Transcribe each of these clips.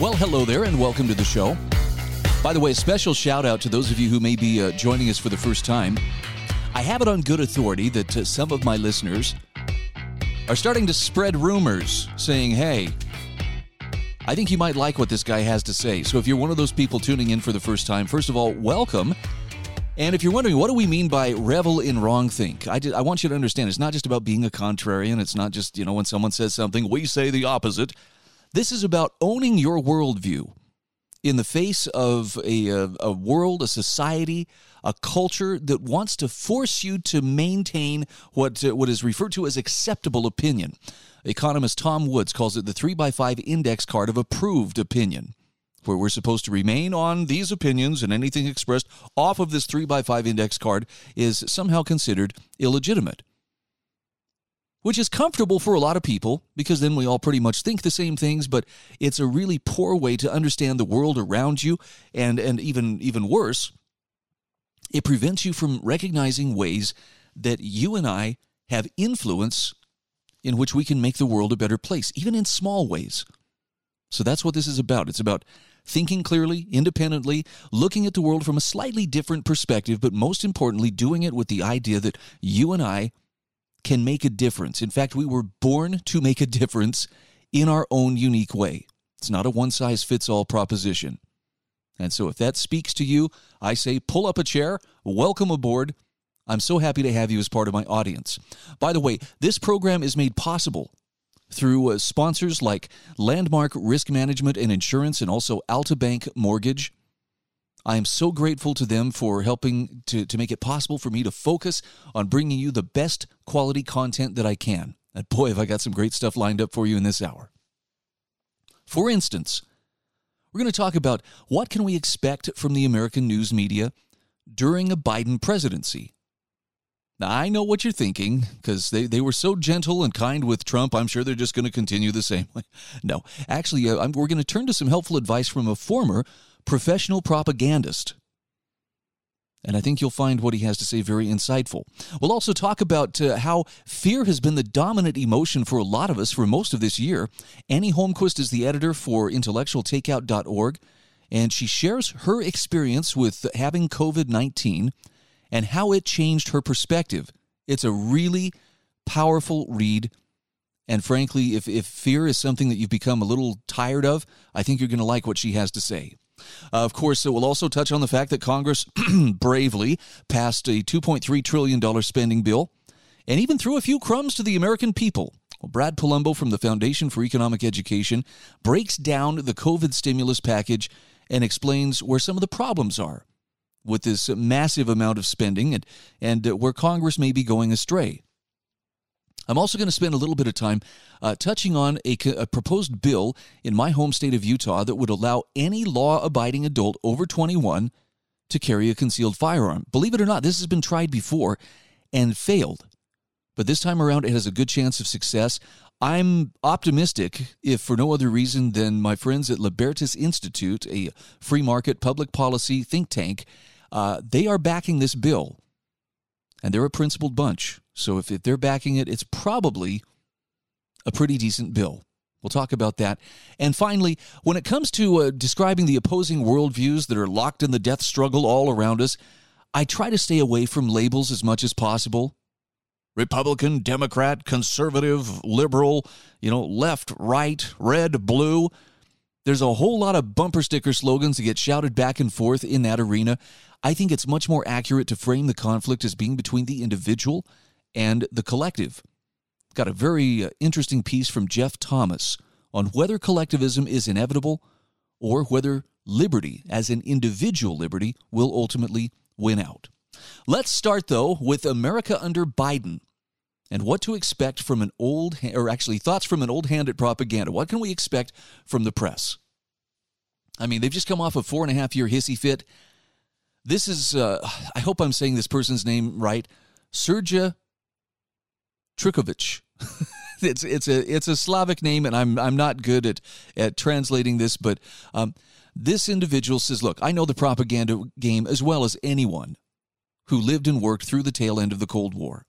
Well, hello there, and welcome to the show. By the way, a special shout out to those of you who may be uh, joining us for the first time. I have it on good authority that uh, some of my listeners are starting to spread rumors saying, hey, I think you might like what this guy has to say. So if you're one of those people tuning in for the first time, first of all, welcome. And if you're wondering, what do we mean by revel in wrong think? I, did, I want you to understand it's not just about being a contrarian. It's not just, you know, when someone says something, we say the opposite. This is about owning your worldview in the face of a, a, a, world, a society, a culture that wants to force you to maintain what, uh, what is referred to as acceptable opinion. Economist Tom Woods calls it the 3 by 5 index card of approved opinion, where we're supposed to remain on these opinions and anything expressed off of this 3 by 5 index card is somehow considered illegitimate which is comfortable for a lot of people because then we all pretty much think the same things but it's a really poor way to understand the world around you and and even even worse it prevents you from recognizing ways that you and I have influence in which we can make the world a better place even in small ways. So that's what this is about. It's about thinking clearly, independently, looking at the world from a slightly different perspective, but most importantly, doing it with the idea that you and I can make a difference. In fact, we were born to make a difference in our own unique way. It's not a one size fits all proposition. And so, if that speaks to you, I say pull up a chair, welcome aboard. I'm so happy to have you as part of my audience. By the way, this program is made possible through uh, sponsors like Landmark Risk Management and Insurance and also Alta Bank Mortgage. I am so grateful to them for helping to, to make it possible for me to focus on bringing you the best quality content that I can. And boy, have I got some great stuff lined up for you in this hour. For instance, we're going to talk about what can we expect from the American news media during a Biden presidency. Now, I know what you're thinking because they, they were so gentle and kind with Trump. I'm sure they're just going to continue the same way. No, actually, uh, we're going to turn to some helpful advice from a former professional propagandist. And I think you'll find what he has to say very insightful. We'll also talk about uh, how fear has been the dominant emotion for a lot of us for most of this year. Annie Holmquist is the editor for intellectualtakeout.org, and she shares her experience with having COVID 19 and how it changed her perspective. It's a really powerful read. And frankly, if, if fear is something that you've become a little tired of, I think you're going to like what she has to say. Uh, of course, it will also touch on the fact that Congress bravely passed a $2.3 trillion spending bill and even threw a few crumbs to the American people. Well, Brad Polumbo from the Foundation for Economic Education breaks down the COVID stimulus package and explains where some of the problems are with this massive amount of spending and, and where Congress may be going astray. I'm also going to spend a little bit of time uh, touching on a, a, proposed bill in my home state of Utah that would allow any law abiding adult over 21 to carry a concealed firearm. Believe it or not, this has been tried before and failed. But this time around, it has a good chance of success. I'm optimistic, if for no other reason than my friends at Libertas Institute, a free market public policy think tank, uh, they are backing this bill. And they're a principled bunch. So if, if they're backing it, it's probably a pretty decent bill. We'll talk about that. And finally, when it comes to uh, describing the opposing worldviews that are locked in the death struggle all around us, I try to stay away from labels as much as possible. Republican, Democrat, conservative, liberal, you know, left, right, red, blue. There's a whole lot of bumper sticker slogans that get shouted back and forth in that arena. I think it's much more accurate to frame the conflict as being between the individual and the collective. Got a very uh, interesting piece from Jeff Thomas on whether collectivism is inevitable or whether liberty, as an individual liberty, will ultimately win out. Let's start, though, with America under Biden. and what to expect from an old, or actually thoughts from an old hand at propaganda. What can we expect from the press? I mean, they've just come off a four and a half year hissy fit. This is, uh, I hope I'm saying this person's name right, Serja Trikovic. it's it's a it's a Slavic name, and I'm I'm not good at at translating this, but um, this individual says, "Look, I know the propaganda game as well as anyone who lived and worked through the tail end of the Cold War."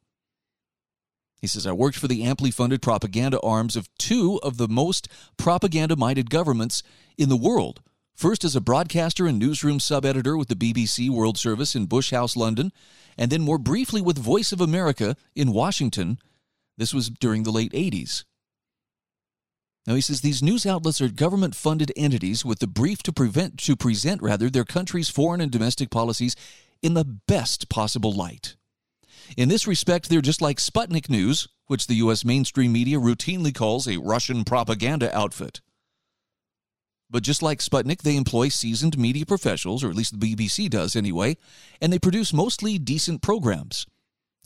He says, I worked for the amply funded propaganda arms of two of the most propaganda minded governments in the world. First as a broadcaster and newsroom sub editor with the BBC World Service in Bush House, London, and then more briefly with Voice of America in Washington. This was during the late 80s. Now he says these news outlets are government funded entities with the brief to prevent to present rather their country's foreign and domestic policies in the best possible light. In this respect, they're just like Sputnik News, which the U.S. mainstream media routinely calls a Russian propaganda outfit. But just like Sputnik, they employ seasoned media professionals, or at least the BBC does anyway, and they produce mostly decent programs.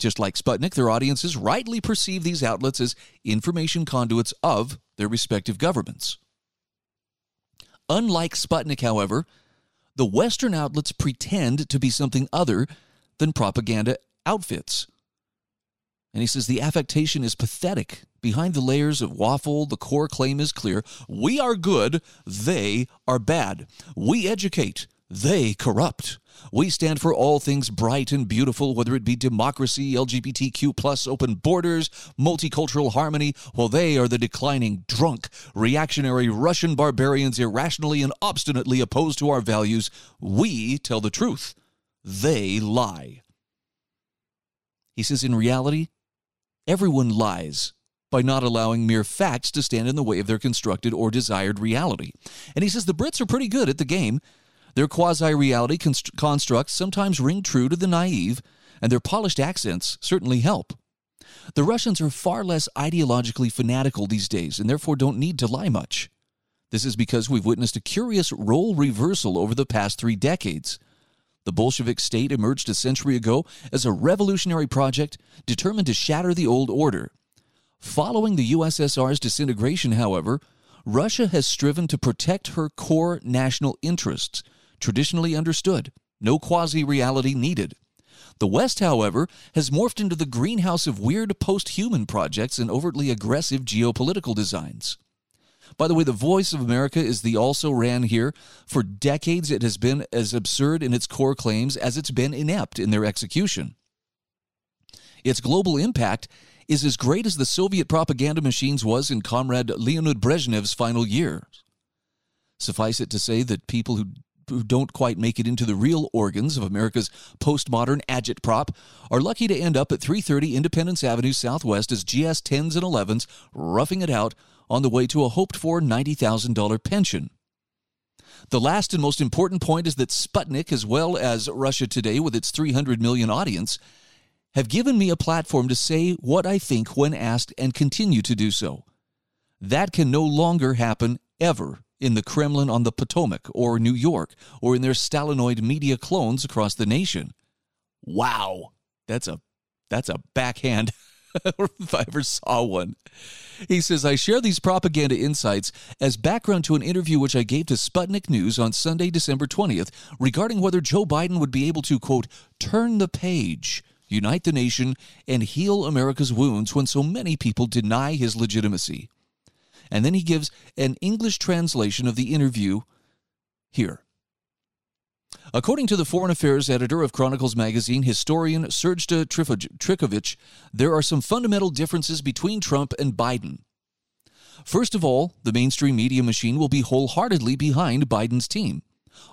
Just like Sputnik, their audiences rightly perceive these outlets as information conduits of their respective governments. Unlike Sputnik, however, the Western outlets pretend to be something other than propaganda outfits. And he says the affectation is pathetic. Behind the layers of waffle, the core claim is clear. We are good, they are bad. We educate, they corrupt. We stand for all things bright and beautiful, whether it be democracy, LGBTQ plus open borders, multicultural harmony, while they are the declining, drunk, reactionary Russian barbarians irrationally and obstinately opposed to our values. We tell the truth. They lie. He says, in reality, everyone lies by not allowing mere facts to stand in the way of their constructed or desired reality. And he says the Brits are pretty good at the game. Their quasi reality const- constructs sometimes ring true to the naive, and their polished accents certainly help. The Russians are far less ideologically fanatical these days and therefore don't need to lie much. This is because we've witnessed a curious role reversal over the past three decades. The Bolshevik state emerged a century ago as a revolutionary project determined to shatter the old order. Following the USSR's disintegration, however, Russia has striven to protect her core national interests, traditionally understood, no quasi reality needed. The West, however, has morphed into the greenhouse of weird post human projects and overtly aggressive geopolitical designs. By the way, the voice of America is the also ran here. For decades, it has been as absurd in its core claims as it's been inept in their execution. Its global impact is as great as the Soviet propaganda machines was in Comrade Leonid Brezhnev's final years. Suffice it to say that people who who don't quite make it into the real organs of America's postmodern agitprop are lucky to end up at 330 Independence Avenue Southwest as GS 10s and 11s roughing it out on the way to a hoped for $90,000 pension. The last and most important point is that Sputnik, as well as Russia Today with its 300 million audience, have given me a platform to say what I think when asked and continue to do so. That can no longer happen ever in the Kremlin on the Potomac or New York or in their Stalinoid media clones across the nation. Wow, that's a that's a backhand if I ever saw one. He says, I share these propaganda insights as background to an interview which I gave to Sputnik News on Sunday, December 20th, regarding whether Joe Biden would be able to, quote, turn the page, unite the nation, and heal America's wounds when so many people deny his legitimacy. And then he gives an English translation of the interview here. According to the foreign affairs editor of Chronicles magazine, historian Sergej Trikovic, there are some fundamental differences between Trump and Biden. First of all, the mainstream media machine will be wholeheartedly behind Biden's team.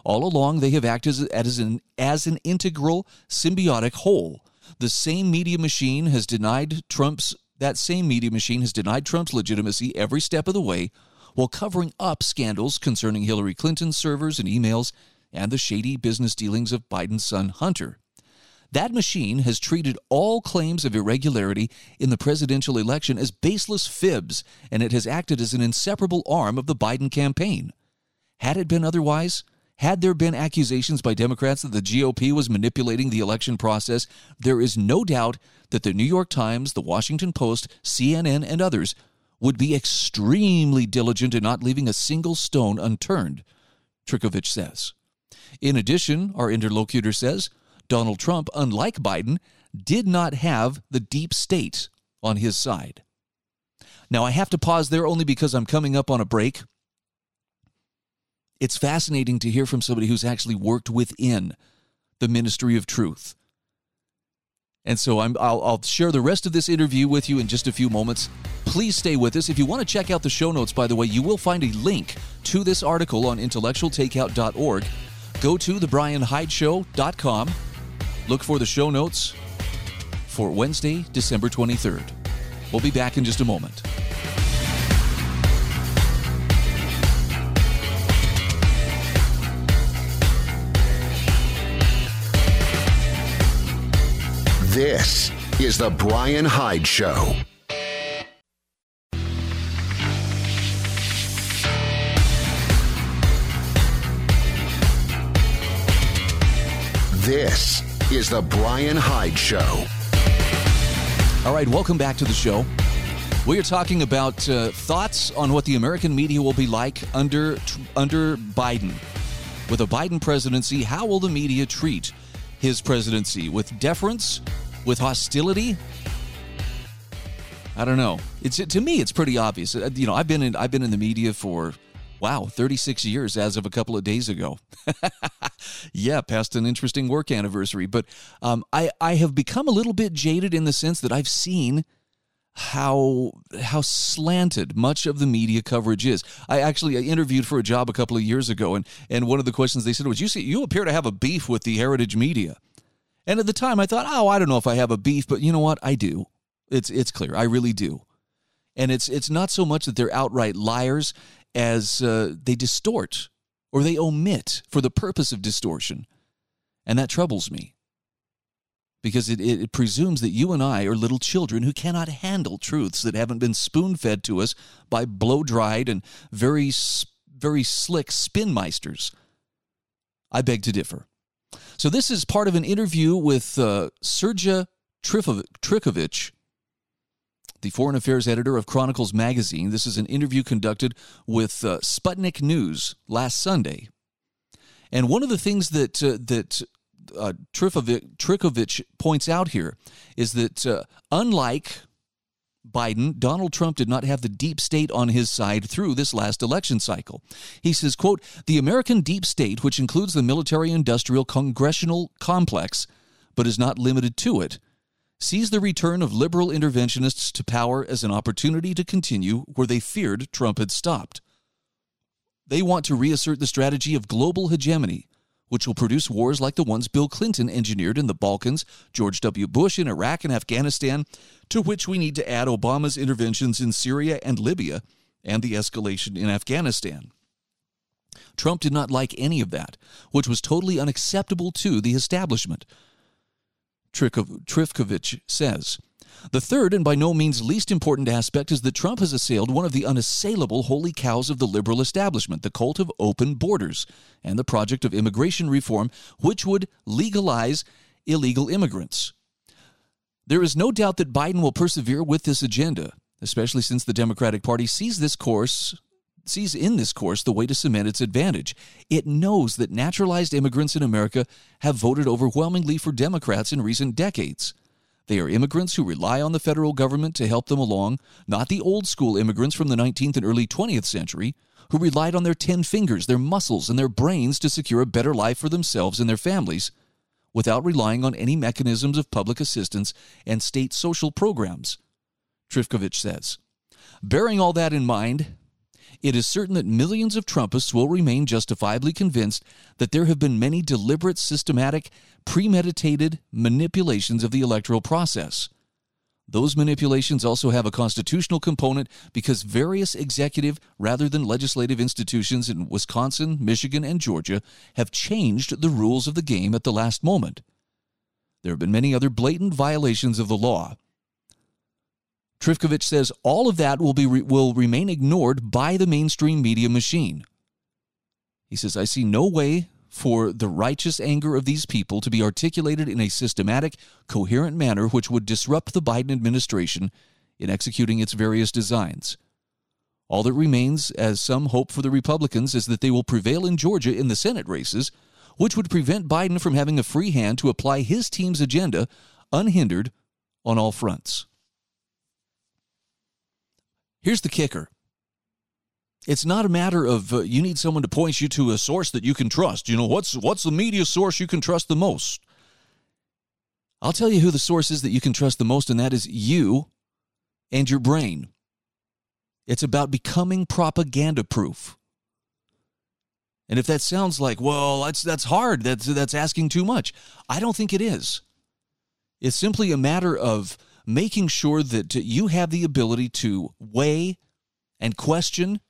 All along, they have acted as an, as an integral, symbiotic whole. The same media machine has denied Trump's that same media machine has denied Trump's legitimacy every step of the way while covering up scandals concerning Hillary Clinton's servers and emails and the shady business dealings of Biden's son Hunter. That machine has treated all claims of irregularity in the presidential election as baseless fibs, and it has acted as an inseparable arm of the Biden campaign. Had it been otherwise, Had there been accusations by Democrats that the GOP was manipulating the election process, there is no doubt that the New York Times, the Washington Post, CNN, and others would be extremely diligent in not leaving a single stone unturned, Trikovich says. In addition, our interlocutor says, Donald Trump, unlike Biden, did not have the deep state on his side. Now, I have to pause there only because I'm coming up on a break it's fascinating to hear from somebody who's actually worked within the ministry of truth. And so I'm, I'll, I'll, share the rest of this interview with you in just a few moments. Please stay with us. If you want to check out the show notes, by the way, you will find a link to this article on intellectualtakeout.org. Go to thebrianhydeshow.com. Look for the show notes for Wednesday, December 23rd. We'll be back in just a moment. This is The Brian Hyde Show. This is The Brian Hyde Show. All right, welcome back to the show. We are talking about uh, thoughts on what the American media will be like under under Biden. With a Biden presidency, how will the media treat his presidency with deference, with hostility. I don't know. It's to me, it's pretty obvious. Uh, you know, I've been in I've been in the media for wow, 36 years as of a couple of days ago. yeah, past an interesting work anniversary. But um, I I have become a little bit jaded in the sense that I've seen how how slanted much of the media coverage is. I actually I interviewed for a job a couple of years ago, and and one of the questions they said was, "You see, you appear to have a beef with the heritage media." And at the time, I thought, "Oh, I don't know if I have a beef, but you know what? I do. It's it's clear. I really do." And it's it's not so much that they're outright liars as uh, they distort or they omit for the purpose of distortion, and that troubles me because it, it, it, presumes that you and I are little children who cannot handle truths that haven't been spoon fed to us by blow dried and very, very slick spinmeisters. I beg to differ. So, this is part of an interview with uh, Sergei Trikovich, the foreign affairs editor of Chronicles magazine. This is an interview conducted with uh, Sputnik News last Sunday. And one of the things that uh, that uh, points out here is that uh, unlike Biden, Donald Trump did not have the deep state on his side through this last election cycle. He says, quote, the American deep state, which includes the military industrial congressional complex, but is not limited to it, sees the return of liberal interventionists to power as an opportunity to continue where they feared Trump had stopped. They want to reassert the strategy of global hegemony which will produce wars like the ones Bill Clinton engineered in the Balkans, George W. Bush in Iraq and Afghanistan, to which we need to add Obama's interventions in Syria and Libya and the escalation in Afghanistan. Trump did not like any of that, which was totally unacceptable to the establishment. Trifkovic says. The third, and by no means least important aspect, is that Trump has assailed one of the unassailable holy cows of the liberal establishment, the cult of open borders, and the project of immigration reform, which would legalize illegal immigrants. There is no doubt that Biden will persevere with this agenda, especially since the Democratic Party sees this course sees in this course the way to cement its advantage. It knows that naturalized immigrants in America have voted overwhelmingly for Democrats in recent decades. They are immigrants who rely on the federal government to help them along, not the old school immigrants from the 19th and early 20th century who relied on their 10 fingers, their muscles, and their brains to secure a better life for themselves and their families without relying on any mechanisms of public assistance and state social programs, Trifkovic says. Bearing all that in mind, it is certain that millions of Trumpists will remain justifiably convinced that there have been many deliberate, systematic, premeditated manipulations of the electoral process. Those manipulations also have a constitutional component because various executive rather than legislative institutions in Wisconsin, Michigan, and Georgia have changed the rules of the game at the last moment. There have been many other blatant violations of the law. Trifkovic says all of that will, be, will remain ignored by the mainstream media machine. He says, I see no way for the righteous anger of these people to be articulated in a systematic, coherent manner which would disrupt the Biden administration in executing its various designs. All that remains, as some hope for the Republicans, is that they will prevail in Georgia in the Senate races, which would prevent Biden from having a free hand to apply his team's agenda unhindered on all fronts. Here's the kicker it's not a matter of uh, you need someone to point you to a source that you can trust. You know, what's what's the media source you can trust the most? I'll tell you who the source is that you can trust the most, and that is you and your brain. It's about becoming propaganda proof. And if that sounds like, well, that's that's hard, that's that's asking too much. I don't think it is. It's simply a matter of making sure that you have the ability to weigh and question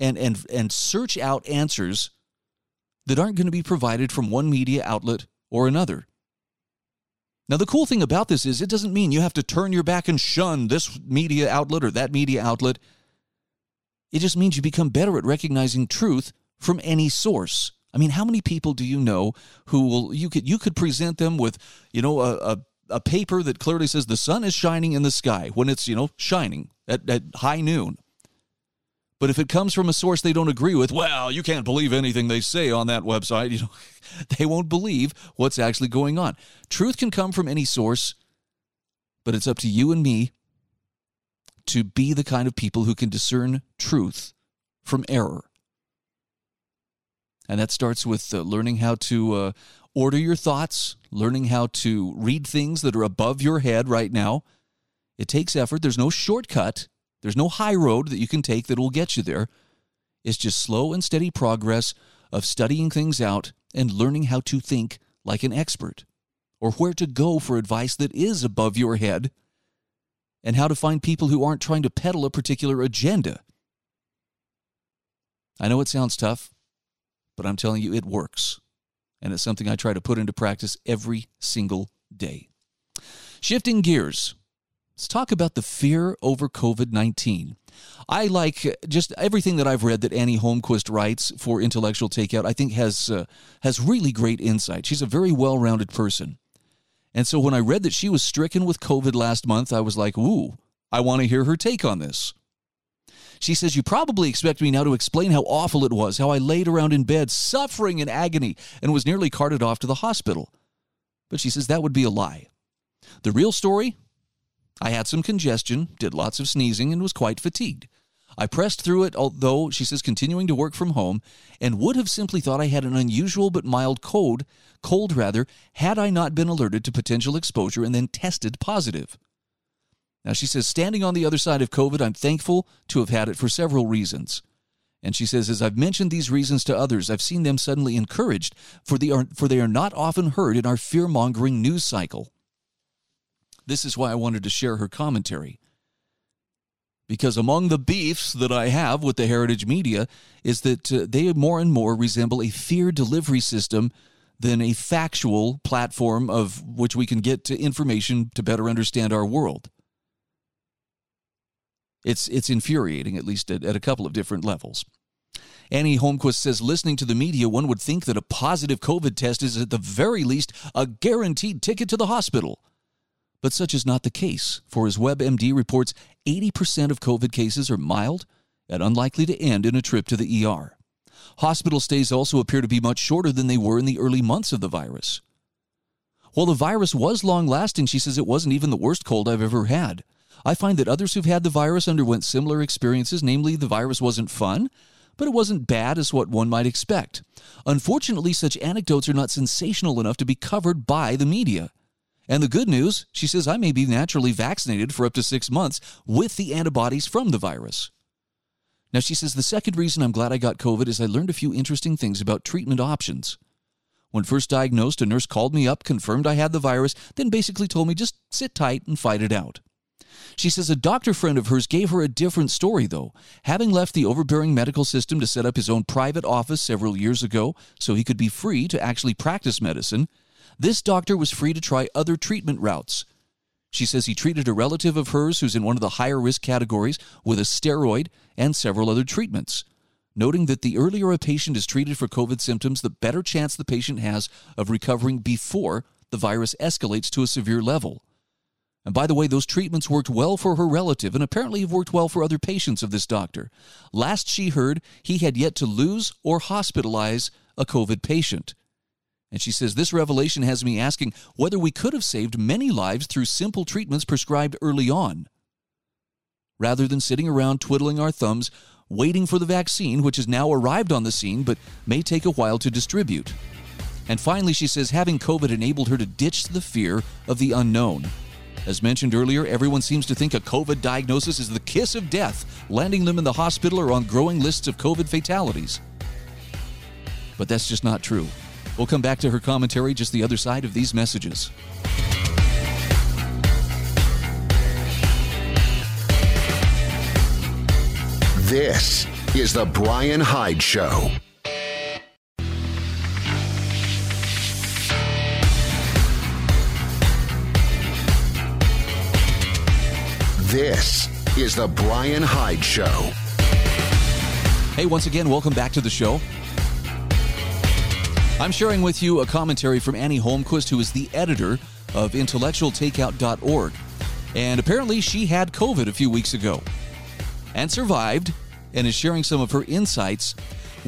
and and and search out answers that aren't going to be provided from one media outlet or another. Now the cool thing about this is it doesn't mean you have to turn your back and shun this media outlet or that media outlet. It just means you become better at recognizing truth from any source. I mean, how many people do you know who will you could you could present them with, you know, a, a, a paper that clearly says the sun is shining in the sky when it's, you know, shining at, at high noon. But if it comes from a source they don't agree with, well, you can't believe anything they say on that website. You know, they won't believe what's actually going on. Truth can come from any source, but it's up to you and me to be the kind of people who can discern truth from error. And that starts with uh, learning how to uh, order your thoughts, learning how to read things that are above your head right now. It takes effort. There's no shortcut. There's no high road that you can take that will get you there. It's just slow and steady progress of studying things out and learning how to think like an expert, or where to go for advice that is above your head, and how to find people who aren't trying to peddle a particular agenda. I know it sounds tough, but I'm telling you, it works. And it's something I try to put into practice every single day. Shifting gears, Let's talk about the fear over COVID 19. I like just everything that I've read that Annie Holmquist writes for Intellectual Takeout. I think has uh, has really great insight. She's a very well-rounded person. And so when I read that she was stricken with COVID last month, I was like, "Ooh, I want to hear her take on this." She says, You probably expect me now to explain how awful it was, how I laid around in bed suffering in agony and was nearly carted off to the hospital. But she says that would be a lie. The real story I had some congestion, did lots of sneezing, and was quite fatigued. I pressed through it, although, she says, continuing to work from home, and would have simply thought I had an unusual but mild cold, cold rather, had I not been alerted to potential exposure and then tested positive. Now, she says, standing on the other side of COVID, I'm thankful to have had it for several reasons. And she says, as I've mentioned these reasons to others, I've seen them suddenly encouraged, for they are, for they are not often heard in our fear mongering news cycle. This is why I wanted to share her commentary. Because among the beefs that I have with the heritage media is that uh, they more and more resemble a fear delivery system than a factual platform of which we can get to information to better understand our world. It's, it's infuriating, at least at, at a couple of different levels. Annie Holmquist says listening to the media, one would think that a positive COVID test is at the very least a guaranteed ticket to the hospital. But such is not the case, for as WebMD reports, 80% of COVID cases are mild and unlikely to end in a trip to the ER. Hospital stays also appear to be much shorter than they were in the early months of the virus. While the virus was long lasting, she says it wasn't even the worst cold I've ever had. I find that others who've had the virus underwent similar experiences, namely, the virus wasn't fun, but it wasn't bad as what one might expect. Unfortunately, such anecdotes are not sensational enough to be covered by the media. And the good news, she says, I may be naturally vaccinated for up to six months with the antibodies from the virus. Now, she says, the second reason I'm glad I got COVID is I learned a few interesting things about treatment options. When first diagnosed, a nurse called me up, confirmed I had the virus, then basically told me just sit tight and fight it out. She says a doctor friend of hers gave her a different story, though. Having left the overbearing medical system to set up his own private office several years ago so he could be free to actually practice medicine, this doctor was free to try other treatment routes. She says he treated a relative of hers who's in one of the higher risk categories with a steroid and several other treatments. noting that the earlier a patient is treated for COVID symptoms, the better chance the patient has of recovering before the virus escalates to a severe level. And by the way, those treatments worked well for her relative and apparently have worked well for other patients of this doctor. Last she heard, he had yet to lose or hospitalize a COVID patient. And she says, This revelation has me asking whether we could have saved many lives through simple treatments prescribed early on. Rather than sitting around twiddling our thumbs, waiting for the vaccine, which has now arrived on the scene but may take a while to distribute. And finally, she says, having COVID enabled her to ditch the fear of the unknown. As mentioned earlier, everyone seems to think a COVID diagnosis is the kiss of death, landing them in the hospital or on growing lists of COVID fatalities. But that's just not true. We'll come back to her commentary just the other side of these messages. This is The Brian Hyde Show. This is The Brian Hyde Show. Hey, once again, welcome back to the show. I'm sharing with you a commentary from Annie Holmquist, who is the editor of intellectualtakeout.org. And apparently, she had COVID a few weeks ago and survived and is sharing some of her insights.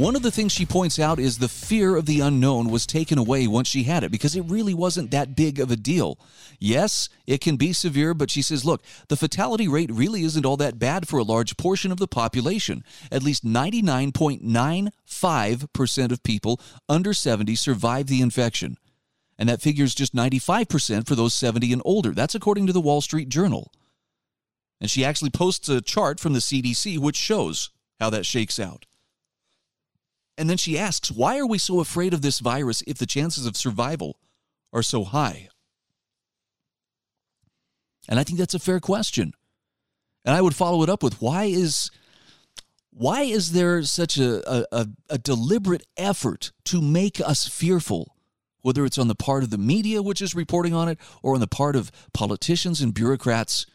One of the things she points out is the fear of the unknown was taken away once she had it because it really wasn't that big of a deal. Yes, it can be severe, but she says, look, the fatality rate really isn't all that bad for a large portion of the population. At least 99.95% of people under 70 survive the infection. And that figure is just 95% for those 70 and older. That's according to the Wall Street Journal. And she actually posts a chart from the CDC which shows how that shakes out. And then she asks, why are we so afraid of this virus if the chances of survival are so high? And I think that's a fair question. And I would follow it up with why is why is there such a, a, a, deliberate effort to make us fearful, whether it's on the part of the media, which is reporting on it, or on the part of politicians and bureaucrats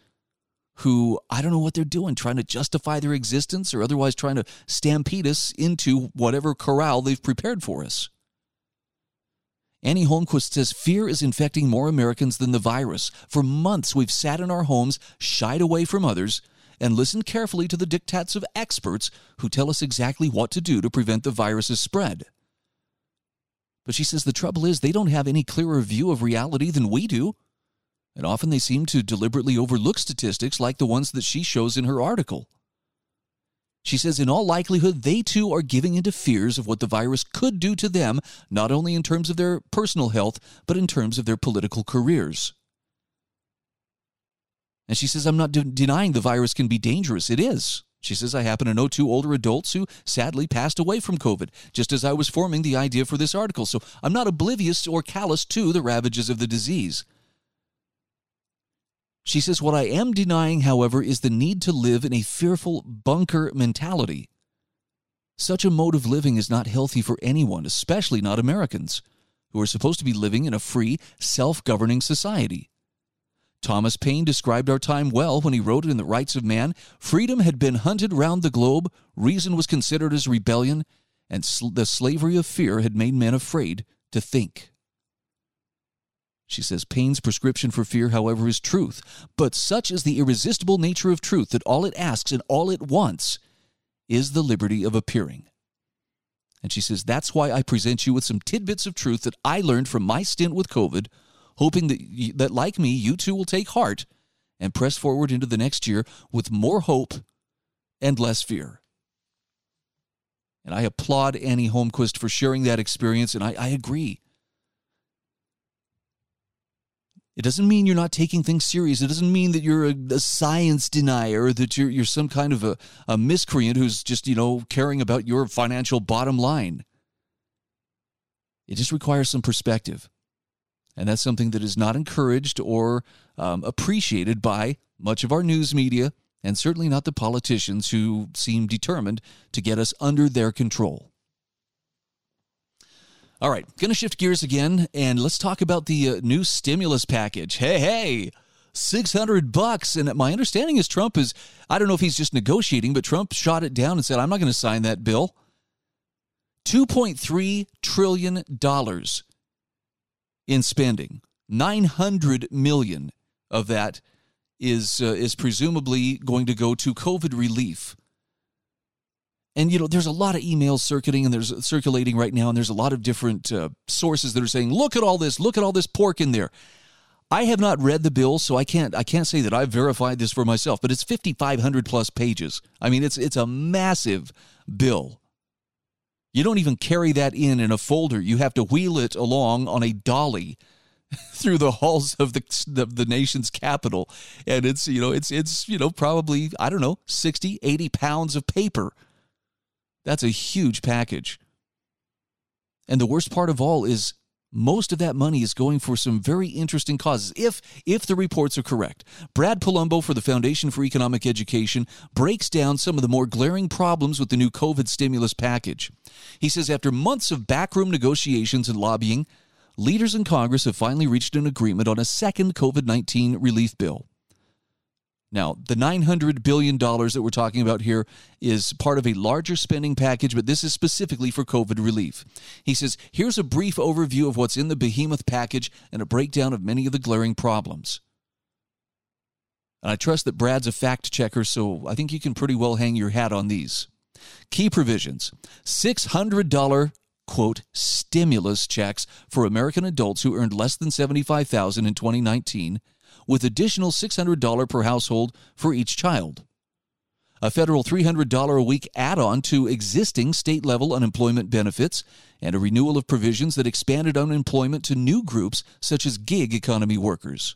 who I don't know what they're doing, trying to justify their existence or otherwise trying to stampede us into whatever corral they've prepared for us. Annie Holmquist says fear is infecting more Americans than the virus. For months, we've sat in our homes, shied away from others, and listened carefully to the diktats of experts who tell us exactly what to do to prevent the virus's spread. But she says the trouble is they don't have any clearer view of reality than we do and often they seem to deliberately overlook statistics like the ones that she shows in her article. She says, in all likelihood, they too are giving into fears of what the virus could do to them, not only in terms of their personal health, but in terms of their political careers. And she says, I'm not de- denying the virus can be dangerous. It is. She says, I happen to know two older adults who sadly passed away from COVID, just as I was forming the idea for this article. So I'm not oblivious or callous to the ravages of the disease. She says, What I am denying, however, is the need to live in a fearful bunker mentality. Such a mode of living is not healthy for anyone, especially not Americans, who are supposed to be living in a free, self governing society. Thomas Paine described our time well when he wrote in The Rights of Man freedom had been hunted round the globe, reason was considered as rebellion, and sl- the slavery of fear had made men afraid to think. She says Paine's prescription for fear, however, is truth. But such is the irresistible nature of truth that all it asks and all it wants is the liberty of appearing. And she says, That's why I present you with some tidbits of truth that I learned from my stint with COVID, hoping that, that like me, you too will take heart and press forward into the next year with more hope and less fear. And I applaud Annie Holmquist for sharing that experience, and I, I agree. It doesn't mean you're not taking things serious. It doesn't mean that you're a, a science denier, that you're, you're some kind of a, a miscreant who's just, you know, caring about your financial bottom line. It just requires some perspective. And that's something that is not encouraged or um, appreciated by much of our news media, and certainly not the politicians who seem determined to get us under their control. All right, going to shift gears again and let's talk about the uh, new stimulus package. Hey, hey, 600 bucks. And my understanding is Trump is, I don't know if he's just negotiating, but Trump shot it down and said, I'm not going to sign that bill. $2.3 trillion in spending. 900 million of that is uh, is presumably going to go to COVID relief. And you know, there's a lot of emails circulating and there's circulating right now, and there's a lot of different uh, sources that are saying, "Look at all this! Look at all this pork in there." I have not read the bill, so I can't I can't say that I've verified this for myself. But it's 5,500 plus pages. I mean, it's it's a massive bill. You don't even carry that in in a folder. You have to wheel it along on a dolly through the halls of the, the, the nation's capital and it's you know it's it's you know probably i don't know 60 80 pounds of paper that's a huge package. And the worst part of all is most of that money is going for some very interesting causes. If if the reports are correct brad polumbo for the foundation for economic education breaks down some of the more glaring problems with the new covid stimulus package. He says after months of backroom negotiations and lobbying leaders in Congress have finally reached an agreement on a second COVID 19 relief bill. Now, the $900 billion that we're talking about here is part of a larger spending package, but this is specifically for COVID relief. He says, Here's a brief overview of what's in the behemoth package and a breakdown of many of the glaring problems. And I trust that Brad's a fact checker, so I think you can pretty well hang your hat on these. Key provisions $600 quote stimulus checks for American adults who earned less than 75,000 in 2019 with additional $600 per household for each child. A federal $300 a week add-on to existing state-level unemployment benefits and a renewal of provisions that expanded unemployment to new groups such as gig economy workers.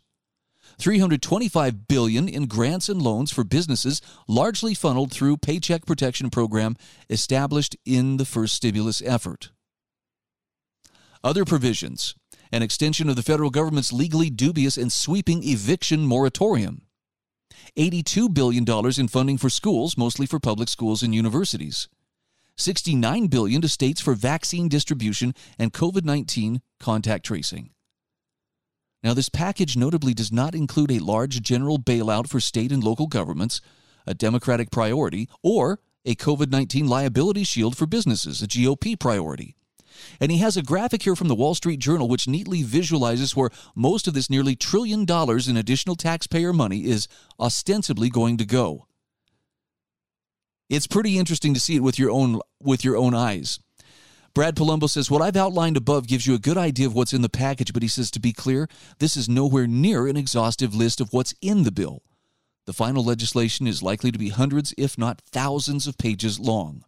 $325 billion in grants and loans for businesses largely funneled through paycheck protection program established in the first stimulus effort. Other provisions an extension of the federal government's legally dubious and sweeping eviction moratorium. $82 billion in funding for schools, mostly for public schools and universities. 69 billion to states for vaccine distribution and COVID 19 contact tracing. Now, this package notably does not include a large general bailout for state and local governments, a Democratic priority, or a COVID 19 liability shield for businesses, a GOP priority. And he has a graphic here from the Wall Street Journal which neatly visualizes where most of this nearly trillion dollars in additional taxpayer money is ostensibly going to go. It's pretty interesting to see it with your own with your own eyes. Brad Polumbo says, What I've outlined above gives you a good idea of what's in the package, but he says, to be clear, this is nowhere near an exhaustive list of what's in the bill. The final legislation is likely to be hundreds, if not thousands, of pages long.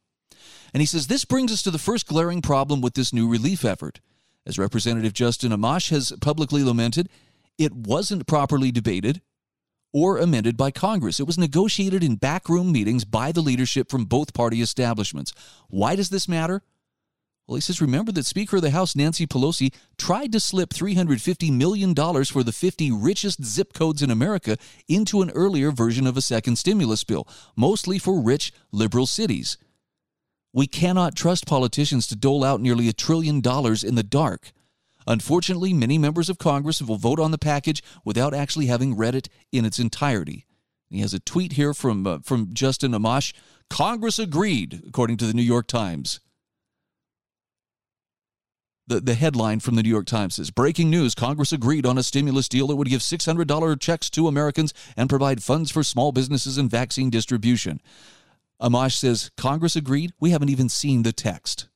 And he says this brings us to the first glaring problem with this new relief effort. As Representative Justin Amash has publicly lamented, it wasn't properly debated or amended by Congress. It was negotiated in backroom meetings by the leadership from both party establishments. Why does this matter? Well, he says, remember that Speaker of the House Nancy Pelosi tried to slip $350 million for the 50 richest zip codes in America into an earlier version of a second stimulus bill, mostly for rich liberal cities. We cannot trust politicians to dole out nearly a trillion dollars in the dark. Unfortunately, many members of Congress will vote on the package without actually having read it in its entirety. He has a tweet here from uh, from Justin Amash. Congress agreed, according to the New York Times. The, the headline from the New York Times says Breaking news Congress agreed on a stimulus deal that would give $600 checks to Americans and provide funds for small businesses and vaccine distribution. Amash says Congress agreed. We haven't even seen the text.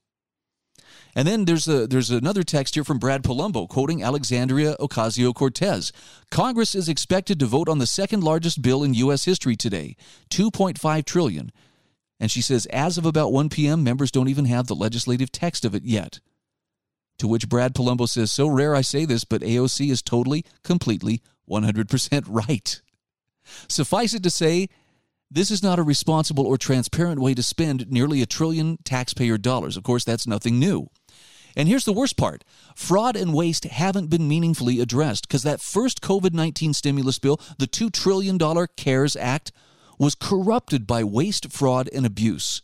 And then there's a there's another text here from Brad Polumbo quoting Alexandria Ocasio Cortez. Congress is expected to vote on the second largest bill in US history today, 2.5 trillion. And she says as of about 1 p.m. members don't even have the legislative text of it yet. To which Brad Polumbo says, "So rare I say this, but AOC is totally, completely, 100% right." Suffice it to say, this is not a responsible or transparent way to spend nearly a trillion taxpayer dollars. Of course, that's nothing new. And here's the worst part fraud and waste haven't been meaningfully addressed because that first COVID 19 stimulus bill, the $2 trillion CARES Act, was corrupted by waste, fraud, and abuse.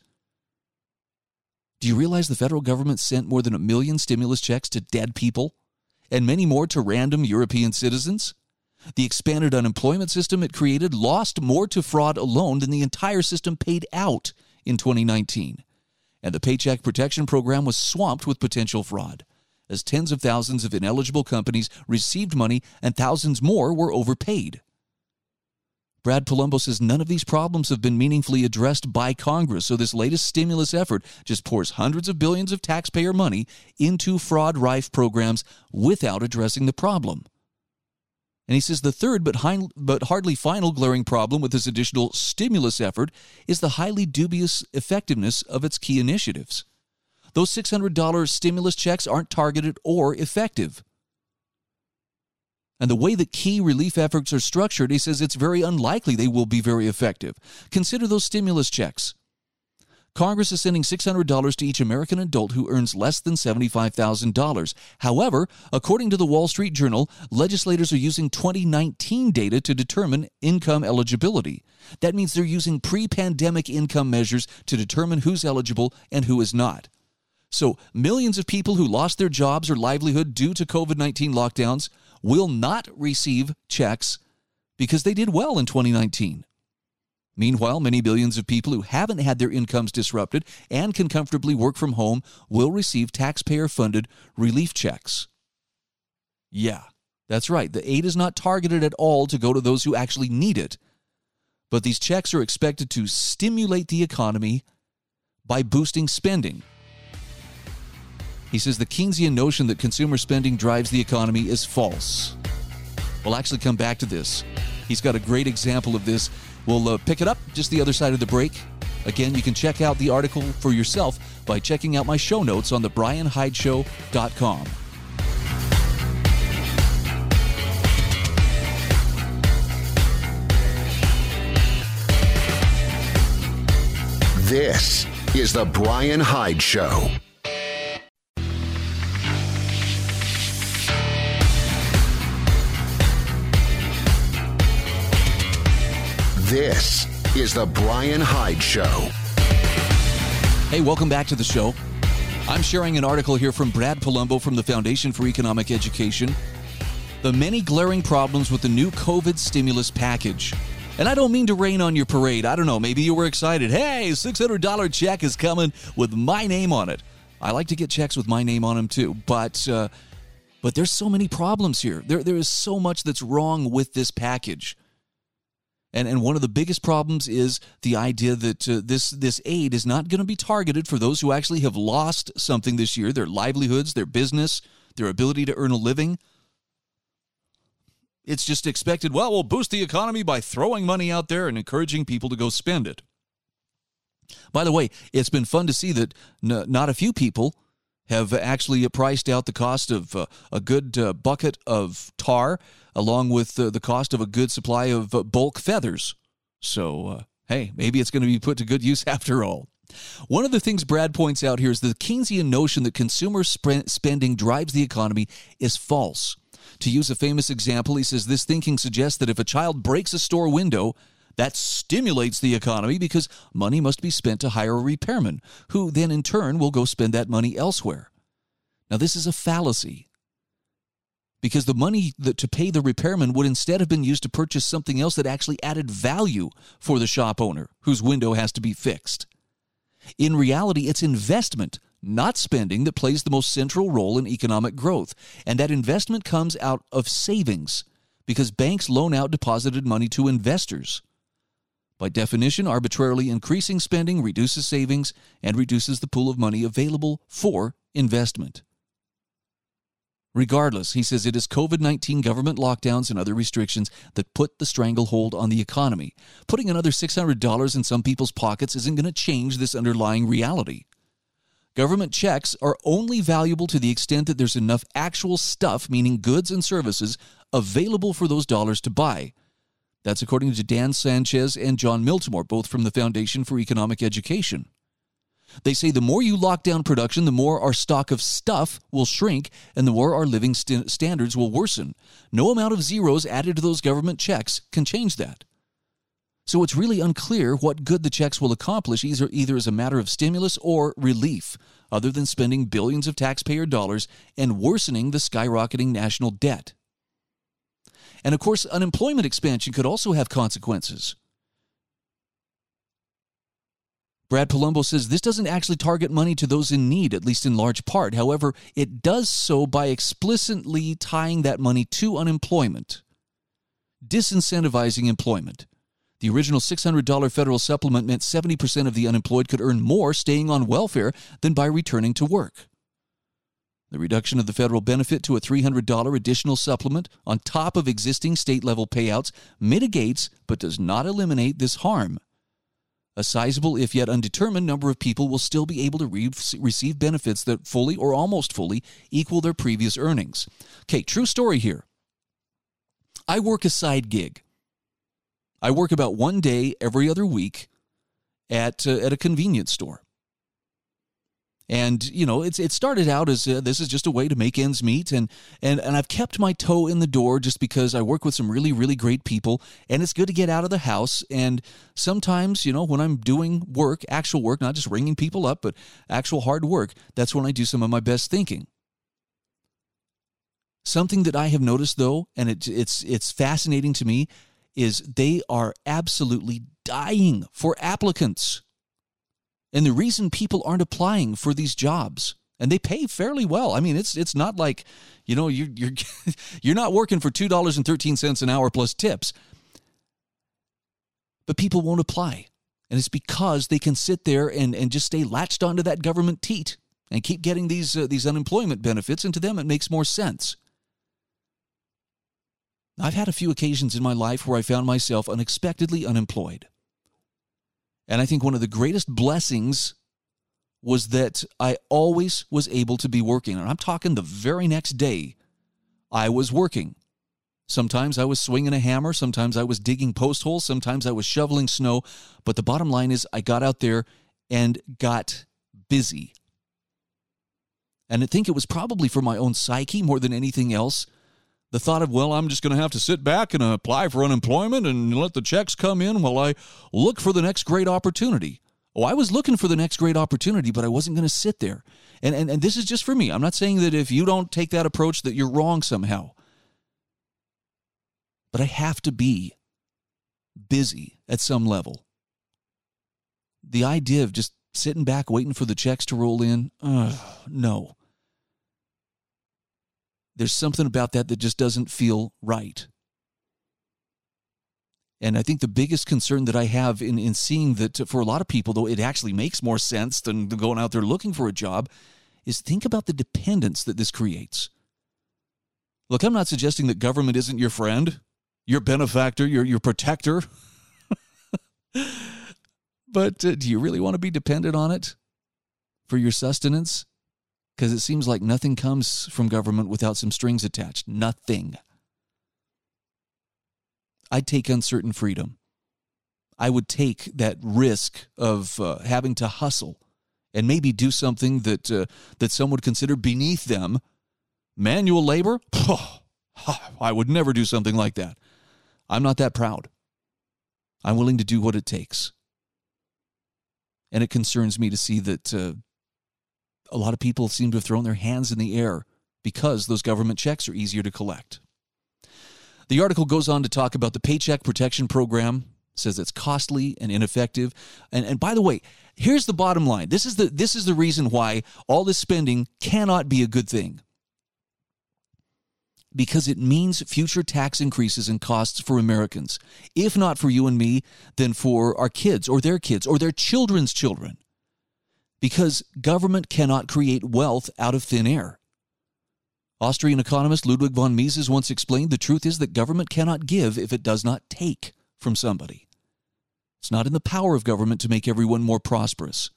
Do you realize the federal government sent more than a million stimulus checks to dead people and many more to random European citizens? The expanded unemployment system it created lost more to fraud alone than the entire system paid out in 2019. and the Paycheck Protection Program was swamped with potential fraud, as tens of thousands of ineligible companies received money and thousands more were overpaid. Brad Polumbo says none of these problems have been meaningfully addressed by Congress, so this latest stimulus effort just pours hundreds of billions of taxpayer money into fraud rife programs without addressing the problem. And he says the third but, high, but hardly final glaring problem with this additional stimulus effort is the highly dubious effectiveness of its key initiatives. Those $600 stimulus checks aren't targeted or effective. And the way that key relief efforts are structured, he says it's very unlikely they will be very effective. Consider those stimulus checks. Congress is sending $600 to each American adult who earns less than $75,000. However, according to the Wall Street Journal, legislators are using 2019 data to determine income eligibility. That means they're using pre pandemic income measures to determine who's eligible and who is not. So, millions of people who lost their jobs or livelihood due to COVID 19 lockdowns will not receive checks because they did well in 2019. Meanwhile, many billions of people who haven't had their incomes disrupted and can comfortably work from home will receive taxpayer funded relief checks. Yeah, that's right. The aid is not targeted at all to go to those who actually need it. But these checks are expected to stimulate the economy by boosting spending. He says the Keynesian notion that consumer spending drives the economy is false. We'll actually come back to this. He's got a great example of this. We'll uh, pick it up just the other side of the break. Again, you can check out the article for yourself by checking out my show notes on the brianhydeshow.com. This is the Brian Hyde Show. This is the Brian Hyde Show. Hey, welcome back to the show. I'm sharing an article here from Brad Polumbo from the Foundation for Economic Education. The many glaring problems with the new COVID stimulus package. And I don't mean to rain on your parade. I don't know, maybe you were excited. Hey, $600 check is coming with my name on it. I like to get checks with my name on them too, but uh, but there's so many problems here. There there is so much that's wrong with this package. And, and one of the biggest problems is the idea that uh, this, this aid is not going to be targeted for those who actually have lost something this year their livelihoods, their business, their ability to earn a living. It's just expected, well, we'll boost the economy by throwing money out there and encouraging people to go spend it. By the way, it's been fun to see that n- not a few people have actually priced out the cost of uh, a good uh, bucket of tar along with uh, the cost of a good supply of uh, bulk feathers. So, uh, hey, maybe it's going to be put to good use after all. One of the things Brad points out here is the Keynesian notion that consumer sp- spending drives the economy is false. To use a famous example, he says this thinking suggests that if a child breaks a store window, that stimulates the economy because money must be spent to hire a repairman, who then in turn will go spend that money elsewhere. Now, this is a fallacy because the money that, to pay the repairman would instead have been used to purchase something else that actually added value for the shop owner whose window has to be fixed. In reality, it's investment, not spending, that plays the most central role in economic growth. And that investment comes out of savings because banks loan out deposited money to investors. By definition, arbitrarily increasing spending reduces savings and reduces the pool of money available for investment. Regardless, he says it is COVID 19 government lockdowns and other restrictions that put the stranglehold on the economy. Putting another $600 in some people's pockets isn't going to change this underlying reality. Government checks are only valuable to the extent that there's enough actual stuff, meaning goods and services, available for those dollars to buy. That's according to Dan Sanchez and Jon Miltimore, both from the Foundation for Economic Education. They say the more you lock down production, the more our stock of stuff will shrink and the more our living st- standards will worsen. No amount of zeros added to those government checks can change that. So it's really unclear what good the checks will accomplish, either, either as a matter of stimulus or relief, other than spending billions of taxpayer dollars and worsening the skyrocketing national debt. And of course, unemployment expansion could also have consequences. Brad Polumbo says this doesn't actually target money to those in need, at least in large part. However, it does so by explicitly tying that money to unemployment, disincentivizing employment. The original $600 federal supplement meant 70% of the unemployed could earn more staying on welfare than by returning to work. The reduction of the federal benefit to a $300 additional supplement on top of existing state level payouts mitigates but does not eliminate this harm. A sizable, if yet undetermined, number of people will still be able to re- receive benefits that fully or almost fully equal their previous earnings. Okay, true story here. I work a side gig. I work about one day every other week at, uh, at a convenience store. And you know, it's it started out as uh, this is just a way to make ends meet, and and and I've kept my toe in the door just because I work with some really really great people, and it's good to get out of the house. And sometimes, you know, when I'm doing work, actual work, not just ringing people up, but actual hard work, that's when I do some of my best thinking. Something that I have noticed though, and it, it's it's fascinating to me, is they are absolutely dying for applicants. And the reason people aren't applying for these jobs and they pay fairly well. I mean, it's it's not like, you know, you're you're you're not working for two dollars and thirteen cents an hour plus tips. But people won't apply. And it's because they can sit there and, and just stay latched onto that government teat and keep getting these uh, these unemployment benefits. And to them, it makes more sense. I've had a few occasions in my life where I found myself unexpectedly unemployed. And I think one of the greatest blessings was that I always was able to be working. And I'm talking the very next day, I was working. Sometimes I was swinging a hammer, sometimes I was digging post holes, sometimes I was shoveling snow. But the bottom line is, I got out there and got busy. And I think it was probably for my own psyche more than anything else the thought of, well, I'm just going to have to sit back and apply for unemployment and let the checks come in while I look for the next great opportunity. Oh, I was looking for the next great opportunity, but I wasn't going to sit there. And, and, and this is just for me. I'm not saying that if you don't take that approach that you're wrong somehow. But I have to be busy at some level. The idea of just sitting back waiting for the checks to roll in, uh, no. There's something about that that just doesn't feel right. And I think the biggest concern that I have in, in seeing that for a lot of people, though it actually makes more sense than going out there looking for a job, is think about the dependence that this creates. Look, I'm not suggesting that government isn't your friend, your benefactor, your, your protector. but uh, do you really want to be dependent on it for your sustenance? Because it seems like nothing comes from government without some strings attached. Nothing. I'd take uncertain freedom. I would take that risk of uh, having to hustle and maybe do something that uh, that some would consider beneath them. Manual labor? I would never do something like that. I'm not that proud. I'm willing to do what it takes. And it concerns me to see that uh, a lot of people seem to have thrown their hands in the air because those government checks are easier to collect. The article goes on to talk about the Paycheck Protection Program, says it's costly and ineffective. And, and by the way, here's the bottom line. This is the this is the reason why all this spending cannot be a good thing. Because it means future tax increases and costs for Americans. If not for you and me, then for our kids or their kids or their children's children because government cannot create wealth out of thin air. Austrian economist Ludwig von Mises once explained the truth is that government cannot give if it does not take from somebody. It's not in the power of government to make everyone more prosperous.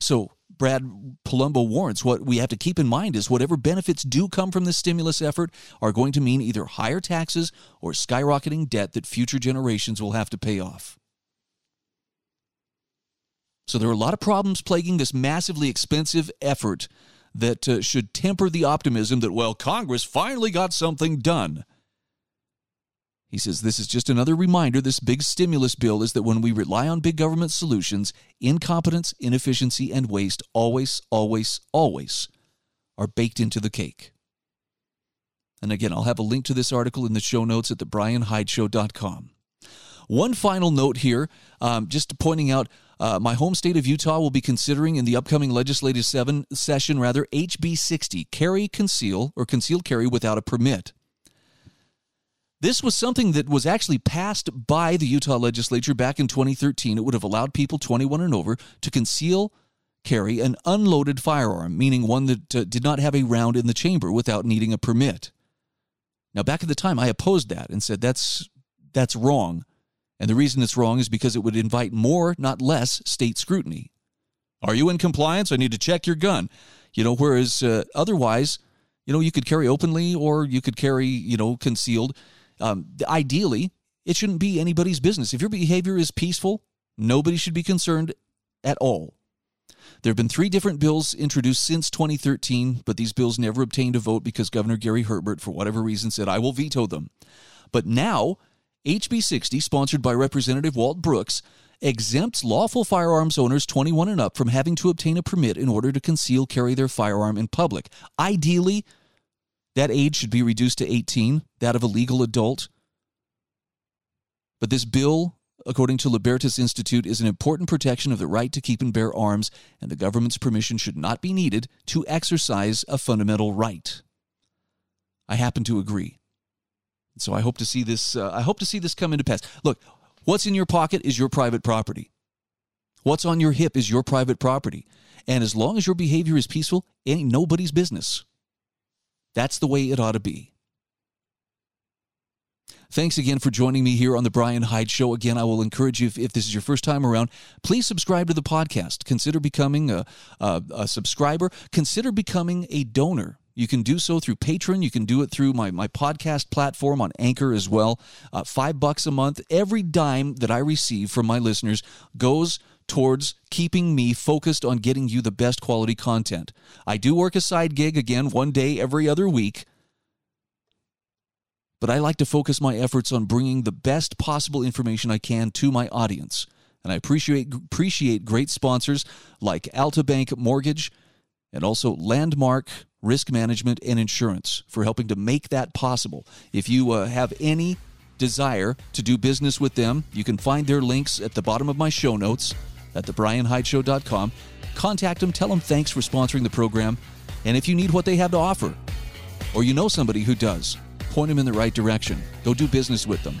So, Brad Polumbo warns what we have to keep in mind is whatever benefits do come from this stimulus effort are going to mean either higher taxes or skyrocketing debt that future generations will have to pay off. So there are a lot of problems plaguing this massively expensive effort that uh, should temper the optimism that, well, Congress finally got something done. He says this is just another reminder this big stimulus bill is that when we rely on big government solutions, incompetence, inefficiency, and waste always, always, always are baked into the cake. And again, I'll have a link to this article in the show notes at thebrianhydeshow.com. One final note here, um, just pointing out Uh, my home state of Utah will be considering in the upcoming legislative seven session, rather HB 60, carry, conceal, or concealed carry without a permit. This was something that was actually passed by the Utah legislature back in 2013. It would have allowed people 21 and over to conceal carry an unloaded firearm, meaning one that uh, did not have a round in the chamber without needing a permit. Now, back at the time, I opposed that and said that's that's wrong. And the reason it's wrong is because it would invite more, not less, state scrutiny. Are you in compliance? I need to check your gun. You know, whereas uh, otherwise, you know, you could carry openly or you could carry, you know, concealed. Um, ideally, it shouldn't be anybody's business. If your behavior is peaceful, nobody should be concerned at all. There have been three different bills introduced since 2013, but these bills never obtained a vote because Governor Gary Herbert, for whatever reason, said, I will veto them. But now, HB 60, sponsored by Representative Walt Brooks, exempts lawful firearms owners 21 and up from having to obtain a permit in order to conceal carry their firearm in public. Ideally, that age should be reduced to 18, that of a legal adult. But this bill, according to Libertas Institute, is an important protection of the right to keep and bear arms, and the government's permission should not be needed to exercise a fundamental right. I happen to agree. So I hope to see this. Uh, I hope to see this come into pass. Look, what's in your pocket is your private property. What's on your hip is your private property, and as long as your behavior is peaceful, it ain't nobody's business. That's the way it ought to be. Thanks again for joining me here on the Brian Hyde Show. Again, I will encourage you, if, if this is your first time around, please subscribe to the podcast. Consider becoming a, a, a subscriber. Consider becoming a donor. You can do so through Patreon. You can do it through my, my podcast platform on Anchor as well. Uh, five bucks a month. Every dime that I receive from my listeners goes towards keeping me focused on getting you the best quality content. I do work a side gig again one day every other week but I like to focus my efforts on bringing the best possible information I can to my audience. And I appreciate appreciate great sponsors like Altabank Mortgage and also Landmark Risk Management and Insurance for helping to make that possible. If you uh, have any desire to do business with them, you can find their links at the bottom of my show notes at thebrianhydeshow.com. Contact them, tell them thanks for sponsoring the program, and if you need what they have to offer, or you know somebody who does, point them in the right direction. Go do business with them.